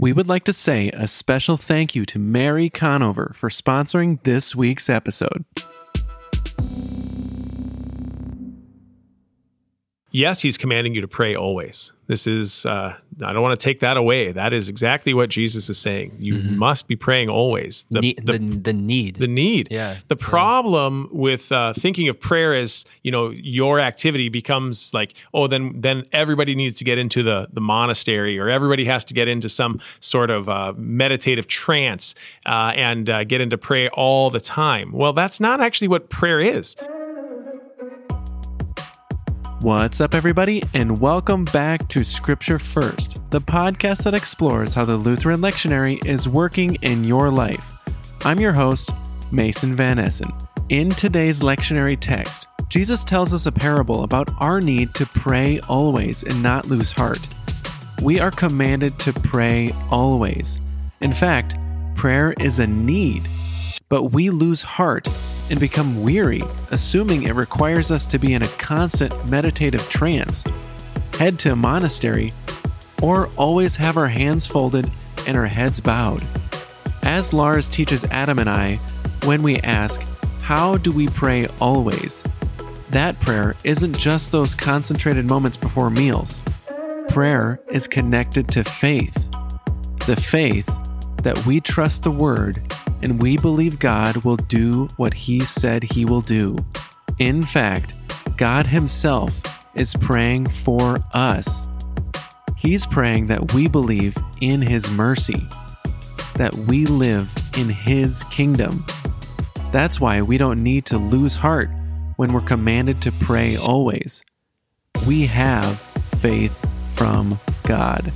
We would like to say a special thank you to Mary Conover for sponsoring this week's episode. Yes, he's commanding you to pray always. This is, uh, I don't want to take that away. That is exactly what Jesus is saying. You Mm-hmm. must be praying always. The, Ne- the, the, the need. the need. Yeah, The yeah. problem with uh, thinking of prayer as you know your activity becomes like oh then then everybody needs to get into the the monastery or everybody has to get into some sort of uh, meditative trance uh, and uh, get into prayer all the time. Well, that's not actually what prayer is. What's up, everybody, and welcome back to Scripture First, the podcast that explores how the Lutheran lectionary is working in your life. I'm your host, Mason Van Essen. In today's lectionary text, Jesus tells us a parable about our need to pray always and not lose heart. We are commanded to pray always. In fact, prayer is a need, but we lose heart and become weary, assuming it requires us to be in a constant meditative trance, head to a monastery, or always have our hands folded and our heads bowed. As Lars teaches Adam and I, when we ask, How do we pray always? That prayer isn't just those concentrated moments before meals. Prayer is connected to faith. The faith that we trust the Word and we believe God will do what He said He will do. In fact, God Himself is praying for us. He's praying that we believe in His mercy, that we live in His kingdom. That's why we don't need to lose heart when we're commanded to pray always. We have faith from God.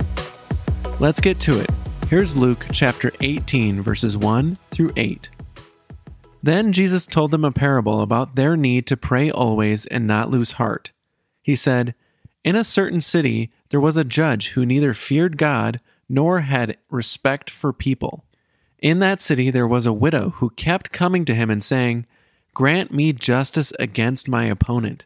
Let's get to it. Here's Luke chapter 18, verses 1 through 8. Then Jesus told them a parable about their need to pray always and not lose heart. He said, In a certain city there was a judge who neither feared God nor had respect for people. In that city there was a widow who kept coming to him and saying, Grant me justice against my opponent.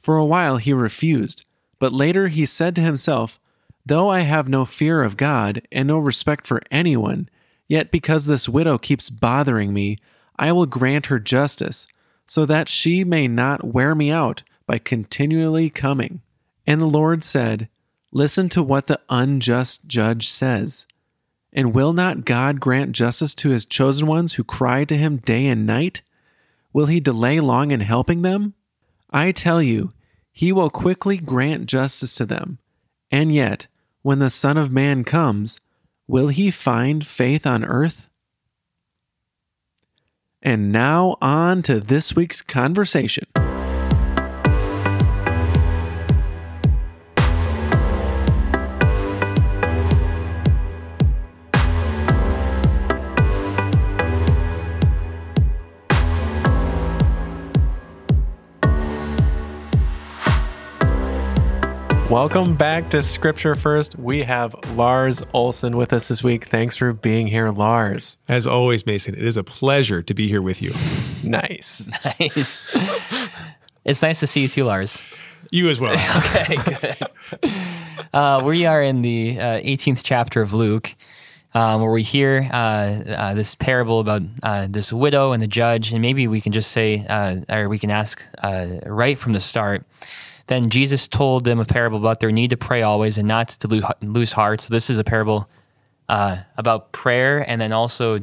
For a while he refused, but later he said to himself, Though I have no fear of God and no respect for anyone, yet because this widow keeps bothering me, I will grant her justice, so that she may not wear me out by continually coming. And the Lord said, Listen to what the unjust judge says. And will not God grant justice to his chosen ones who cry to him day and night? Will he delay long in helping them? I tell you, he will quickly grant justice to them. And yet, when the Son of Man comes, will he find faith on earth? And now on to this week's conversation. Welcome back to Scripture First. We have Lars Olson with us this week. Thanks for being here, Lars. As always, Mason, it is a pleasure to be here with you. Nice. Nice. it's nice to see you too, Lars. You as well. Okay, good. Uh, we are in the uh, 18th chapter of Luke, uh, where we hear uh, uh, this parable about uh, this widow and the judge, and maybe we can just say, uh, or we can ask uh, right from the start. Then Jesus told them a parable about their need to pray always and not to lose, heart. So this is a parable uh, about prayer, and then also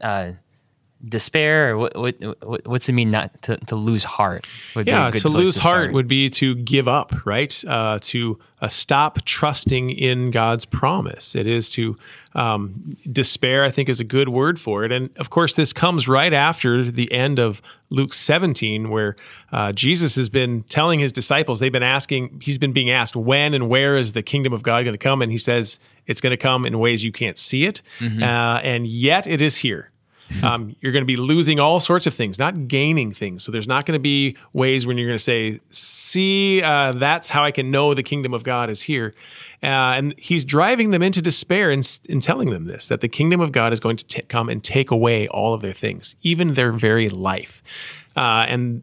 uh, despair. What, what, what, what's it mean not to, to lose heart? Would be a yeah, to lose heart would be to give up, right? Uh, to uh, stop trusting in God's promise. It is to um, despair, I think, is a good word for it. And of course, this comes right after the end of Luke 17, where uh, Jesus has been telling his disciples, they've been asking, he's been being asked, when and where is the kingdom of God going to come? And he says, it's going to come in ways you can't see it. Uh, and yet it is here. Um, you're going to be losing all sorts of things, not gaining things. So there's not going to be ways when you're going to say, "See, uh, that's how I can know the kingdom of God is here." Uh, and he's driving them into despair in telling them this: that the kingdom of God is going to ta- come and take away all of their things, even their very life. Uh, and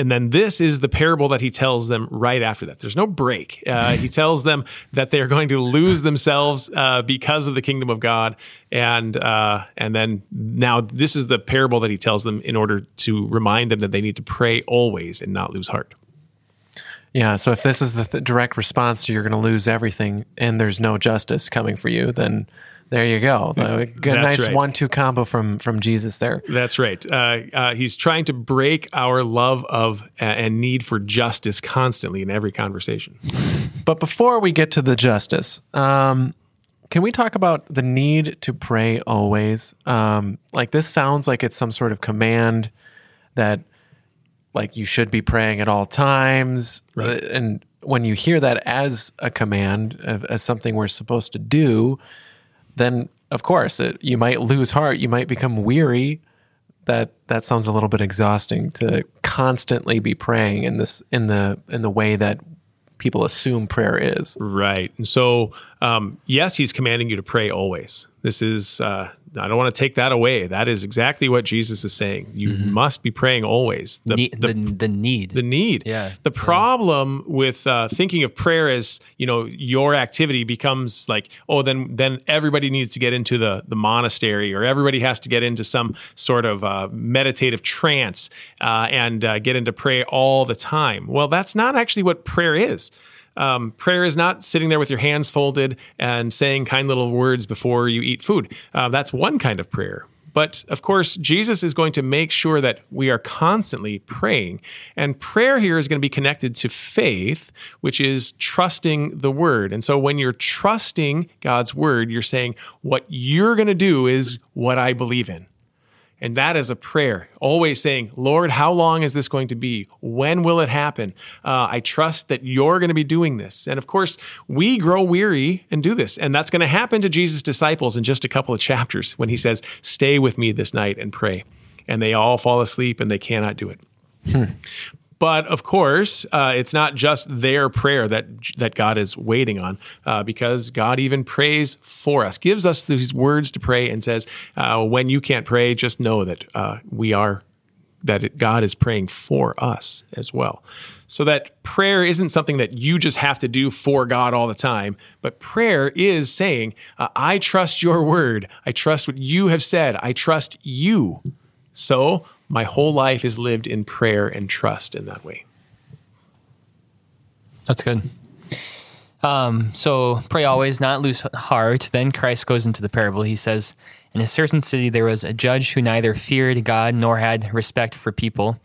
and then this is the parable that he tells them right after that. There's no break. Uh, he tells them that they are going to lose themselves uh, because of the kingdom of God, and uh, and then now this is the parable that he tells them in order to remind them that they need to pray always and not lose heart. Yeah. So if this is the th- direct response to you're going to lose everything and there's no justice coming for you, then there you go. A good, nice right. one-two combo from from Jesus there. That's right. Uh, uh, he's trying to break our love of uh, and need for justice constantly in every conversation. But before we get to the justice, um, can we talk about the need to pray always? Um, like this sounds like it's some sort of command that, like, you should be praying at all times. Right. And when you hear that as a command, uh, as something we're supposed to do, then of course it, you might lose heart. You might become weary. That that sounds a little bit exhausting to constantly be praying in this in the in the way that people assume prayer is. Right. And so, um, yes, he's commanding you to pray always. This is, uh, I don't want to take that away. That is exactly what Jesus is saying. You must be praying always. The, Ne- the, the, the need. the need. Yeah. The problem with uh, thinking of prayer as you know your activity becomes like oh then then everybody needs to get into the the monastery or everybody has to get into some sort of uh, meditative trance uh, and uh, get into prayer all the time. Well, that's not actually what prayer is. Um, prayer is not sitting there with your hands folded and saying kind little words before you eat food. Uh, that's one kind of prayer. But of course, Jesus is going to make sure that we are constantly praying. And prayer here is going to be connected to faith, which is trusting the word. And so when you're trusting God's word, you're saying, what you're going to do is what I believe in. And that is a prayer, always saying, Lord, how long is this going to be? When will it happen? Uh, I trust that you're going to be doing this. And of course, we grow weary and do this. And that's going to happen to Jesus' disciples in just a couple of chapters when he says, Stay with me this night and pray. And they all fall asleep and they cannot do it. But of course, uh, it's not just their prayer that that God is waiting on, uh, because God even prays for us, gives us these words to pray, and says, uh, "When you can't pray, just know that uh, we are that it, God is praying for us as well." So that prayer isn't something that you just have to do for God all the time, but prayer is saying, uh, "I trust your word. I trust what you have said. I trust you." So my whole life is lived in prayer and trust in that way. That's good. Um, so pray always, not lose heart. Then Christ goes into the parable. He says, In a certain city there was a judge who neither feared God nor had respect for people.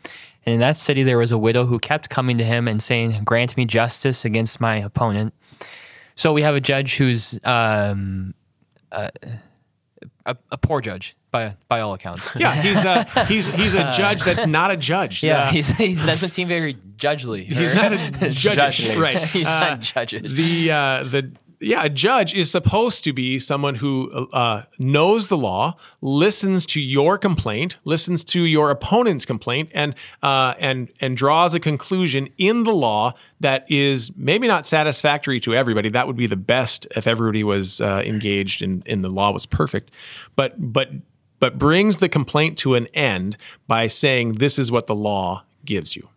And in that city there was a widow who kept coming to him and saying, Grant me justice against my opponent. So we have a judge who's um, a, a, a poor judge by by all accounts. Yeah, he's a he's he's a judge that's not a judge. Yeah, Uh, he's, he doesn't seem very judgely. he's not a judge. Right. he's Uh, not judges. the uh, the yeah, a judge is supposed to be someone who uh, knows the law, listens to your complaint, listens to your opponent's complaint, and uh, and and draws a conclusion in the law that is maybe not satisfactory to everybody. That would be the best if everybody was uh, engaged and in, the law was perfect, but but but brings the complaint to an end by saying this is what the law gives you.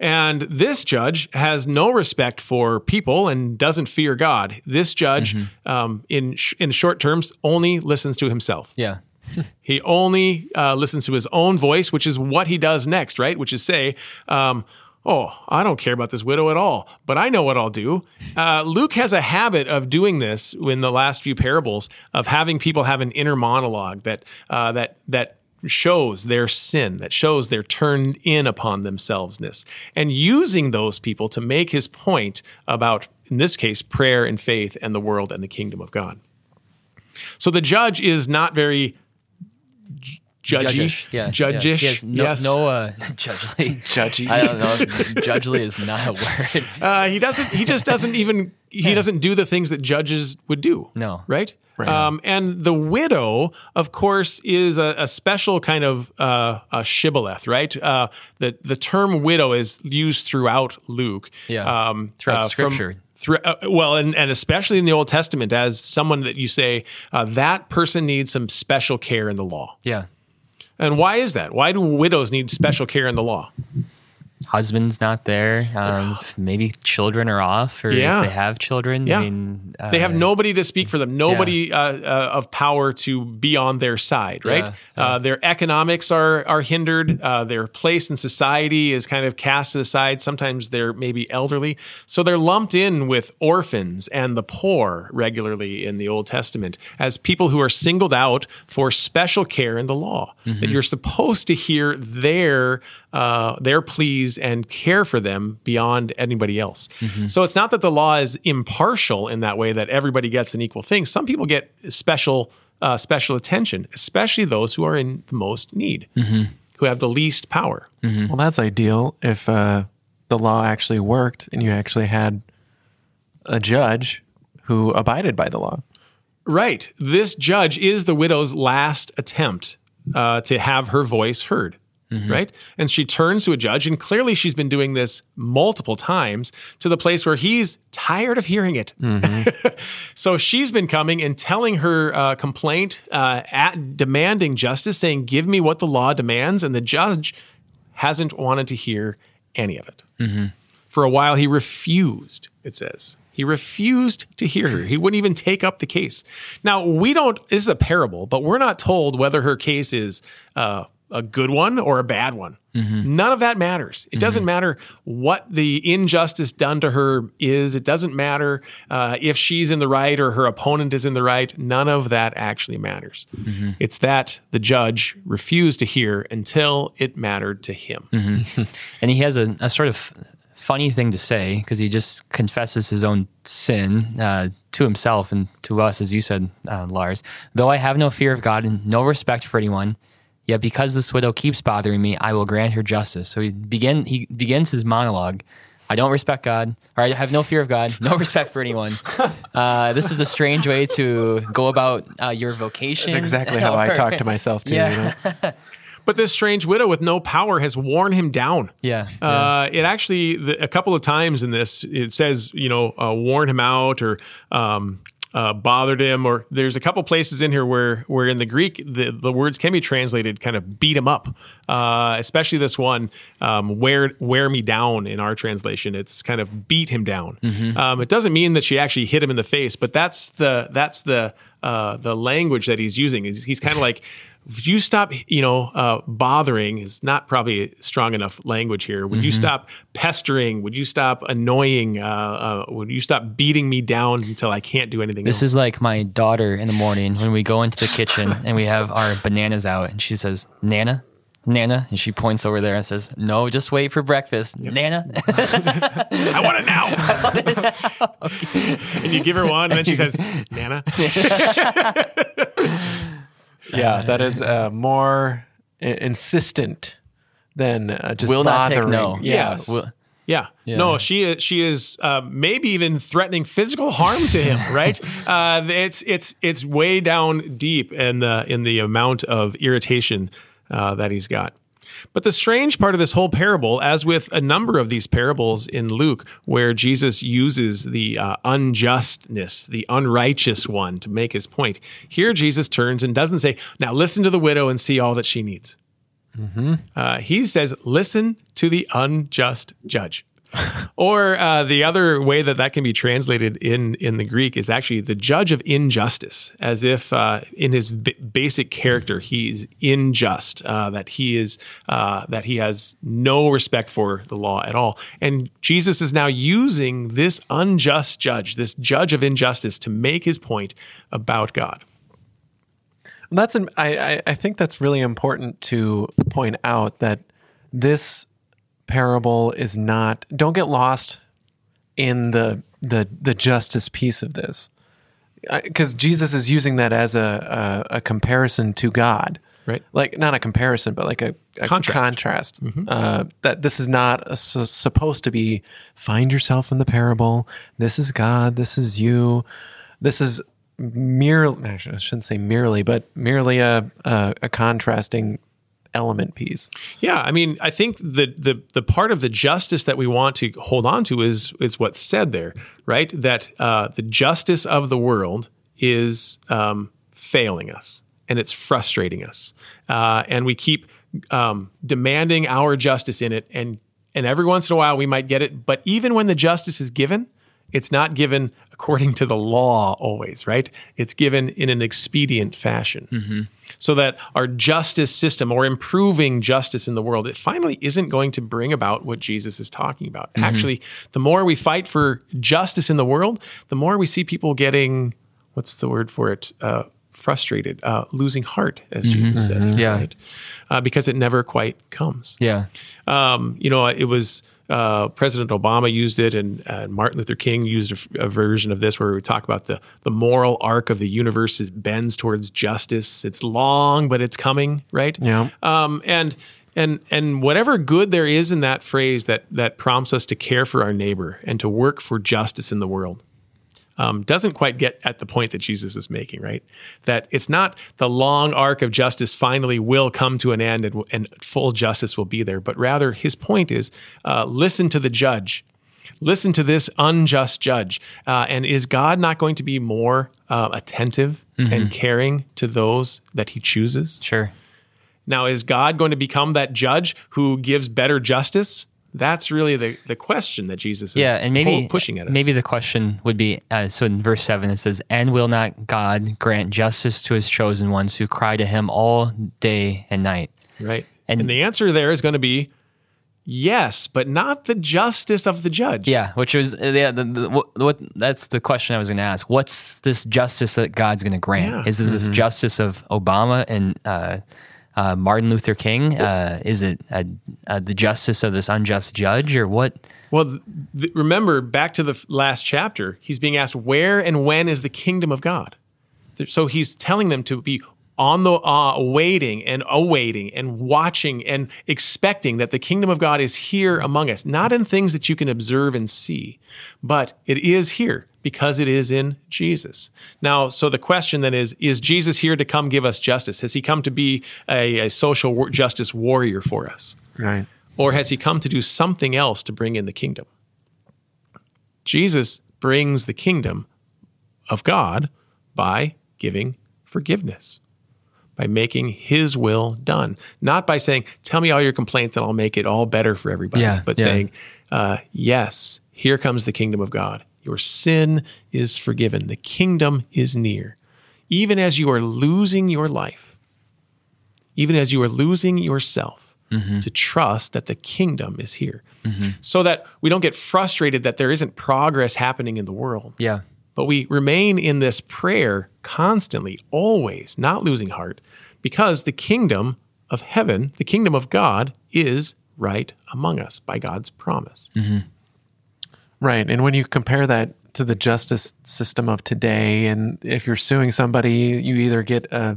And this judge has no respect for people and doesn't fear God. This judge, um, in sh- in short terms, only listens to himself. yeah. He only uh, listens to his own voice, which is what he does next, right? Which is say, um, "Oh, I don't care about this widow at all, but I know what I'll do." Uh, Luke has a habit of doing this in the last few parables, of having people have an inner monologue that uh, that that shows their sin, that shows they're turned in upon themselvesness, and using those people to make his point about, in this case, prayer and faith and the world and the kingdom of God. So the judge is not very judgy, Judgish. Yeah. judgish. Yeah. He no, yes. no uh, judgely. Judgy. I don't know. Judgely is not a word. Uh, he doesn't. He just doesn't even. He doesn't do the things that judges would do. No. right. Right. Um, and the widow, of course, is a, a special kind of uh, a shibboleth, right? Uh, the the term widow is used throughout Luke. Yeah. Um, Throughout uh, from- Scripture. through, uh, well, and, and especially in the Old Testament, as someone that you say uh, that person needs some special care in the law. Yeah. And why is that? Why do widows need special care in the law? Husband's not there. Um, maybe children are off, or Yeah. if they have children. Yeah. I mean, uh, they have nobody to speak for them, nobody uh, uh, of power to be on their side, right? Yeah, Uh, their economics are are hindered. Uh, their place in society is kind of cast to the side. Sometimes they're maybe elderly, so they're lumped in with orphans and the poor regularly in the Old Testament as people who are singled out for special care in the law. That you're supposed to hear their uh, their pleas and care for them beyond anybody else. So it's not that the law is impartial in that way that everybody gets an equal thing. Some people get special uh, special attention, especially those who are in the most need, who have the least power. Well, that's ideal if uh, the law actually worked and you actually had a judge who abided by the law. Right. This judge is the widow's last attempt uh, to have her voice heard. Right. And she turns to a judge, and clearly she's been doing this multiple times to the place where he's tired of hearing it. so she's been coming and telling her uh, complaint, uh, at, demanding justice, saying, Give me what the law demands. And the judge hasn't wanted to hear any of it. For a while, he refused, it says. He refused to hear her. He wouldn't even take up the case. Now, we don't, this is a parable, but we're not told whether her case is uh, a good one or a bad one. None of that matters. It doesn't matter what the injustice done to her is. It doesn't matter uh, if she's in the right or her opponent is in the right. None of that actually matters. It's that the judge refused to hear until it mattered to him. and he has a, a sort of funny thing to say because he just confesses his own sin uh, to himself and to us, as you said, uh, Lars. Though I have no fear of God and no respect for anyone, yet because this widow keeps bothering me, I will grant her justice. So he begin he begins his monologue. I don't respect God, or I have no fear of God, no respect for anyone. Uh, this is a strange way to go about uh, your vocation. That's exactly how I talk to myself too. Yeah. You know? But this strange widow with no power has worn him down. Yeah, Uh, it actually, the, a couple of times in this, it says, you know, uh, warn him out or um, uh, bothered him, or there's a couple places in here where, where in the Greek, the, the words can be translated kind of beat him up. Uh, especially this one, um, wear, wear me down in our translation. It's kind of beat him down. Um, it doesn't mean that she actually hit him in the face, but that's the, that's the, uh, the language that he's using. He's, he's kind of like, would you stop, you know, uh, bothering is not probably strong enough language here. Would you stop pestering? Would you stop annoying? Uh, uh, would you stop beating me down until I can't do anything This else? is like my daughter in the morning when we go into the kitchen and we have our bananas out, and she says, "Nana, Nana," and she points over there and says, "No, just wait for breakfast, Nana." I want it now. and you give her one, and then she says, Nana. Yeah, that is uh, more i- insistent than uh, just Will not take bothering. no. Yeah. Yes. Will- Yeah. No, she is, she is uh, maybe even threatening physical harm to him. Right? uh, it's it's it's way down deep in the in the amount of irritation uh, that he's got. But the strange part of this whole parable, as with a number of these parables in Luke, where Jesus uses the uh, unjustness, the unrighteous one, to make his point, here Jesus turns and doesn't say, "Now listen to the widow and see all that she needs." Uh, he says, listen to the unjust judge. Or uh, the other way that that can be translated in, in the Greek is actually the judge of injustice, as if uh, in his b- basic character he's unjust, uh, that he is uh, that he has no respect for the law at all. And Jesus is now using this unjust judge, this judge of injustice, to make his point about God. That's an, I, I I think that's really important to point out that this parable is not. Don't get lost in the the the justice piece of this, because Jesus is using that as a, a a comparison to God, Right. Like not a comparison, but like a, a Contrast. contrast. Uh, that this is not a, su- supposed to be. Find yourself in the parable. This is God. This is you. This is merely. I shouldn't say merely, but merely a a, a contrasting element piece. Yeah, I mean, I think the the the part of the justice that we want to hold on to is is what's said there, right? That uh, the justice of the world is um, failing us and it's frustrating us, uh, and we keep um, demanding our justice in it and and every once in a while we might get it. But even when the justice is given, it's not given according to the law always, right? It's given in an expedient fashion. So that our justice system or improving justice in the world, it finally isn't going to bring about what Jesus is talking about. Actually, the more we fight for justice in the world, the more we see people getting, what's the word for it? Uh, frustrated, uh, losing heart, as Jesus said. Yeah. right? Uh, because it never quite comes Yeah. um, you know, it was uh, President Obama used it, and uh, Martin Luther King used a version of this where we talk about the the moral arc of the universe it bends towards justice. It's long, but it's coming, right? Yeah. Um, and and and whatever good there is in that phrase that that prompts us to care for our neighbor and to work for justice in the world um, doesn't quite get at the point that Jesus is making, right? That it's not the long arc of justice finally will come to an end and, and full justice will be there, but rather his point is uh, listen to the judge. Listen to this unjust judge. Uh, and is God not going to be more uh, attentive and caring to those that he chooses? Sure. Now, is God going to become that judge who gives better justice? That's really the, the question that Jesus is Yeah, and maybe pushing at us. Maybe the question would be uh, so in verse seven it says, "And will not God grant justice to His chosen ones who cry to Him all day and night?" Right. And- And, the answer there is going to be yes, but not the justice of the judge. Yeah, which was uh, yeah. The, the, what, what that's the question I was going to ask. What's this justice that God's going to grant? Yeah. Is this this justice of Obama and uh, uh, Martin Luther King? Uh, is it uh, uh, the justice of this unjust judge, or what? Well, th- remember back to the last chapter, he's being asked, where and when is the kingdom of God? So he's telling them to be on the uh, waiting and awaiting and watching and expecting that the kingdom of God is here among us, not in things that you can observe and see, but it is here because it is in Jesus. Now, so the question then is Is Jesus here to come give us justice? Has he come to be a, a social war- justice warrior for us? Right. Or has he come to do something else to bring in the kingdom? Jesus brings the kingdom of God by giving forgiveness, by making his will done, not by saying, Tell me all your complaints and I'll make it all better for everybody, Yeah, but yeah. saying, uh, Yes, here comes the kingdom of God. Your sin is forgiven, the kingdom is near. Even as you are losing your life, even as you are losing yourself, mm-hmm. to trust that the kingdom is here. Mm-hmm. So that we don't get frustrated that there isn't progress happening in the world, Yeah, but we remain in this prayer constantly, always, not losing heart, because the kingdom of heaven, the kingdom of God, is right among us by God's promise. Mm-hmm. Right. And when you compare that to the justice system of today, and if you're suing somebody, you either get a,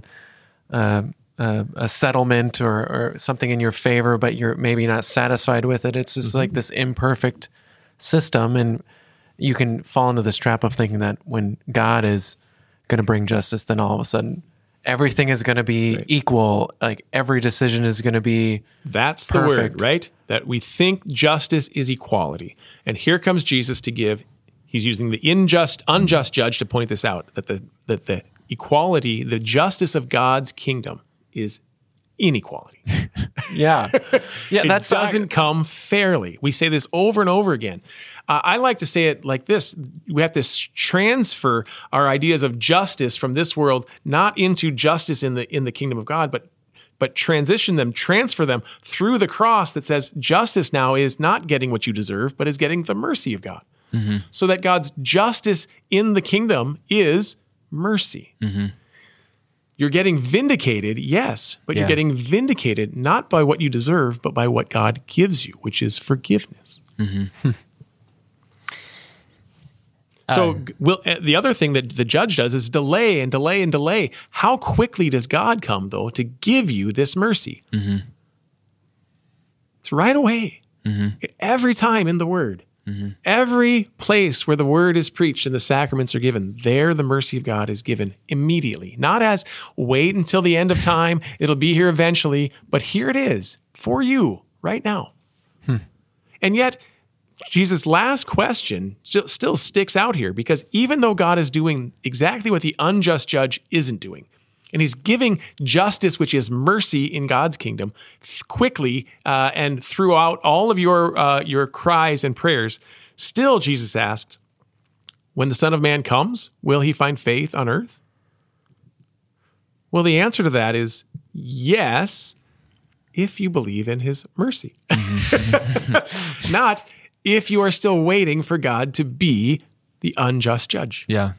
a, a, a settlement or, or something in your favor, but you're maybe not satisfied with it. It's just like mm-hmm. this imperfect system. And you can fall into this trap of thinking that when God is going to bring justice, then all of a sudden everything is going to be equal. Like every decision is going to be That's the word, right? That we think justice is equality. And here comes Jesus to give, he's using the unjust, unjust judge to point this out that the, that the equality, the justice of God's kingdom is inequality. yeah, yeah. it that's doesn't come fairly. We say this over and over again. Uh, I like to say it like this: we have to transfer our ideas of justice from this world not into justice in the in the kingdom of God, but but transition them, transfer them through the cross that says justice now is not getting what you deserve, but is getting the mercy of God. Mm-hmm. So that God's justice in the kingdom is mercy. Mm-hmm. You're getting vindicated, yes, but Yeah. you're getting vindicated not by what you deserve, but by what God gives you, which is forgiveness. Mm-hmm. so, uh, g- will, uh, the other thing that the judge does is delay and delay and delay. How quickly does God come, though, to give you this mercy? Mm-hmm. It's right away. Mm-hmm. Every time in the Word. Mm-hmm. Every place where the word is preached and the sacraments are given, there the mercy of God is given immediately. Not as wait until the end of time, it'll be here eventually, but here it is for you right now. Hmm. And yet, Jesus' last question still, sticks out here because even though God is doing exactly what the unjust judge isn't doing, And he's giving justice, which is mercy in God's kingdom, quickly uh, and throughout all of your uh, your cries and prayers. Still, Jesus asked, "When the Son of Man comes, will he find faith on earth?" Well, the answer to that is yes, if you believe in his mercy. Not if you are still waiting for God to be the unjust judge. Yeah.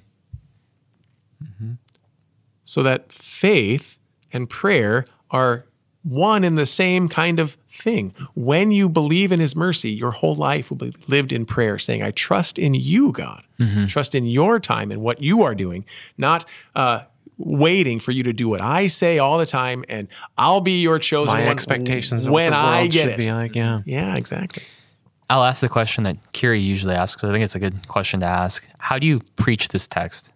So that faith and prayer are one and the same kind of thing. When you believe in his mercy, your whole life will be lived in prayer, saying, I trust in you, God. Trust in your time and what you are doing, not uh, waiting for you to do what I say all the time and I'll be your chosen My one expectations of when what the world I get should it. be like. Yeah. yeah, exactly. I'll ask the question that Kiri usually asks. I think it's a good question to ask. How do you preach this text?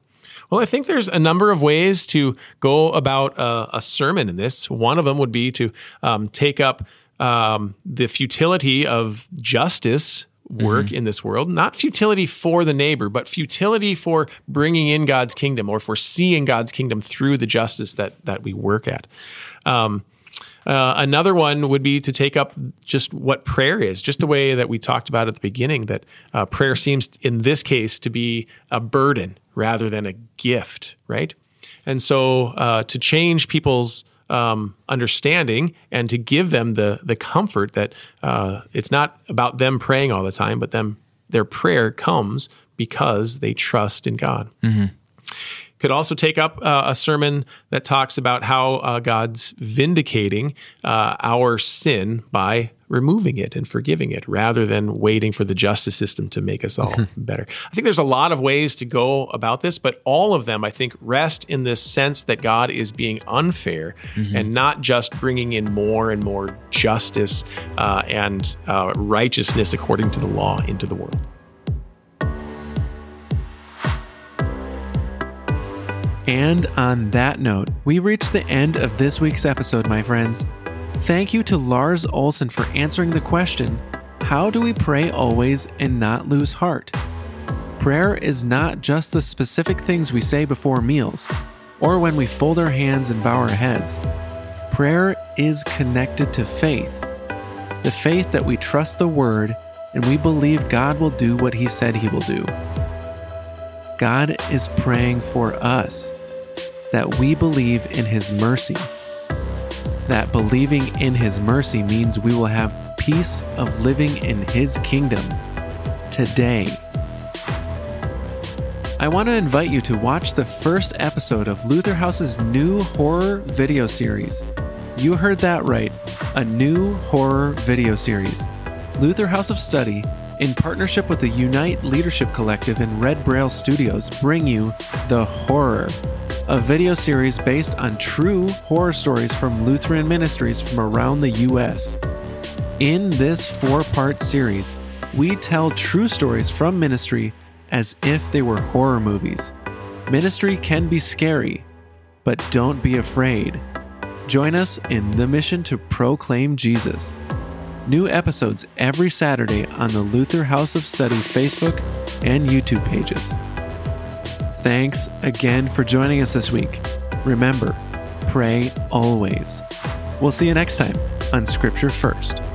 Well, I think there's a number of ways to go about uh, a sermon in this. One of them would be to um, take up um, the futility of justice work in this world, not futility for the neighbor, but futility for bringing in God's kingdom or for seeing God's kingdom through the justice that that we work at. Um, uh, another one would be to take up just what prayer is, just the way that we talked about at the beginning, that uh, prayer seems in this case to be a burden rather than a gift, right? And so uh, to change people's um, understanding and to give them the the comfort that uh, it's not about them praying all the time, but them their prayer comes because they trust in God could also take up uh, a sermon that talks about how uh, God's vindicating uh, our sin by removing it and forgiving it rather than waiting for the justice system to make us all better. I think there's a lot of ways to go about this, but all of them, I think, rest in this sense that God is being unfair and not just bringing in more and more justice uh, and uh, righteousness according to the law into the world. And on that note, we reached the end of this week's episode, my friends. Thank you to Lars Olson for answering the question How do we pray always and not lose heart? Prayer is not just the specific things we say before meals or when we fold our hands and bow our heads. Prayer is connected to faith the faith that we trust the Word and we believe God will do what He said He will do. God is praying for us that we believe in His mercy. That believing in His mercy means we will have peace of living in His kingdom today. I want to invite you to watch the first episode of Luther House's new horror video series. You heard that right a new horror video series. Luther House of Study, in partnership with the Unite Leadership Collective and Red Braille Studios, bring you The Horror, a video series based on true horror stories from Lutheran ministries from around the U.S. In this four part series, we tell true stories from ministry as if they were horror movies. Ministry can be scary, but don't be afraid. Join us in the mission to proclaim Jesus. New episodes every Saturday on the Luther House of Study Facebook and YouTube pages. Thanks again for joining us this week. Remember, pray always. We'll see you next time on Scripture First.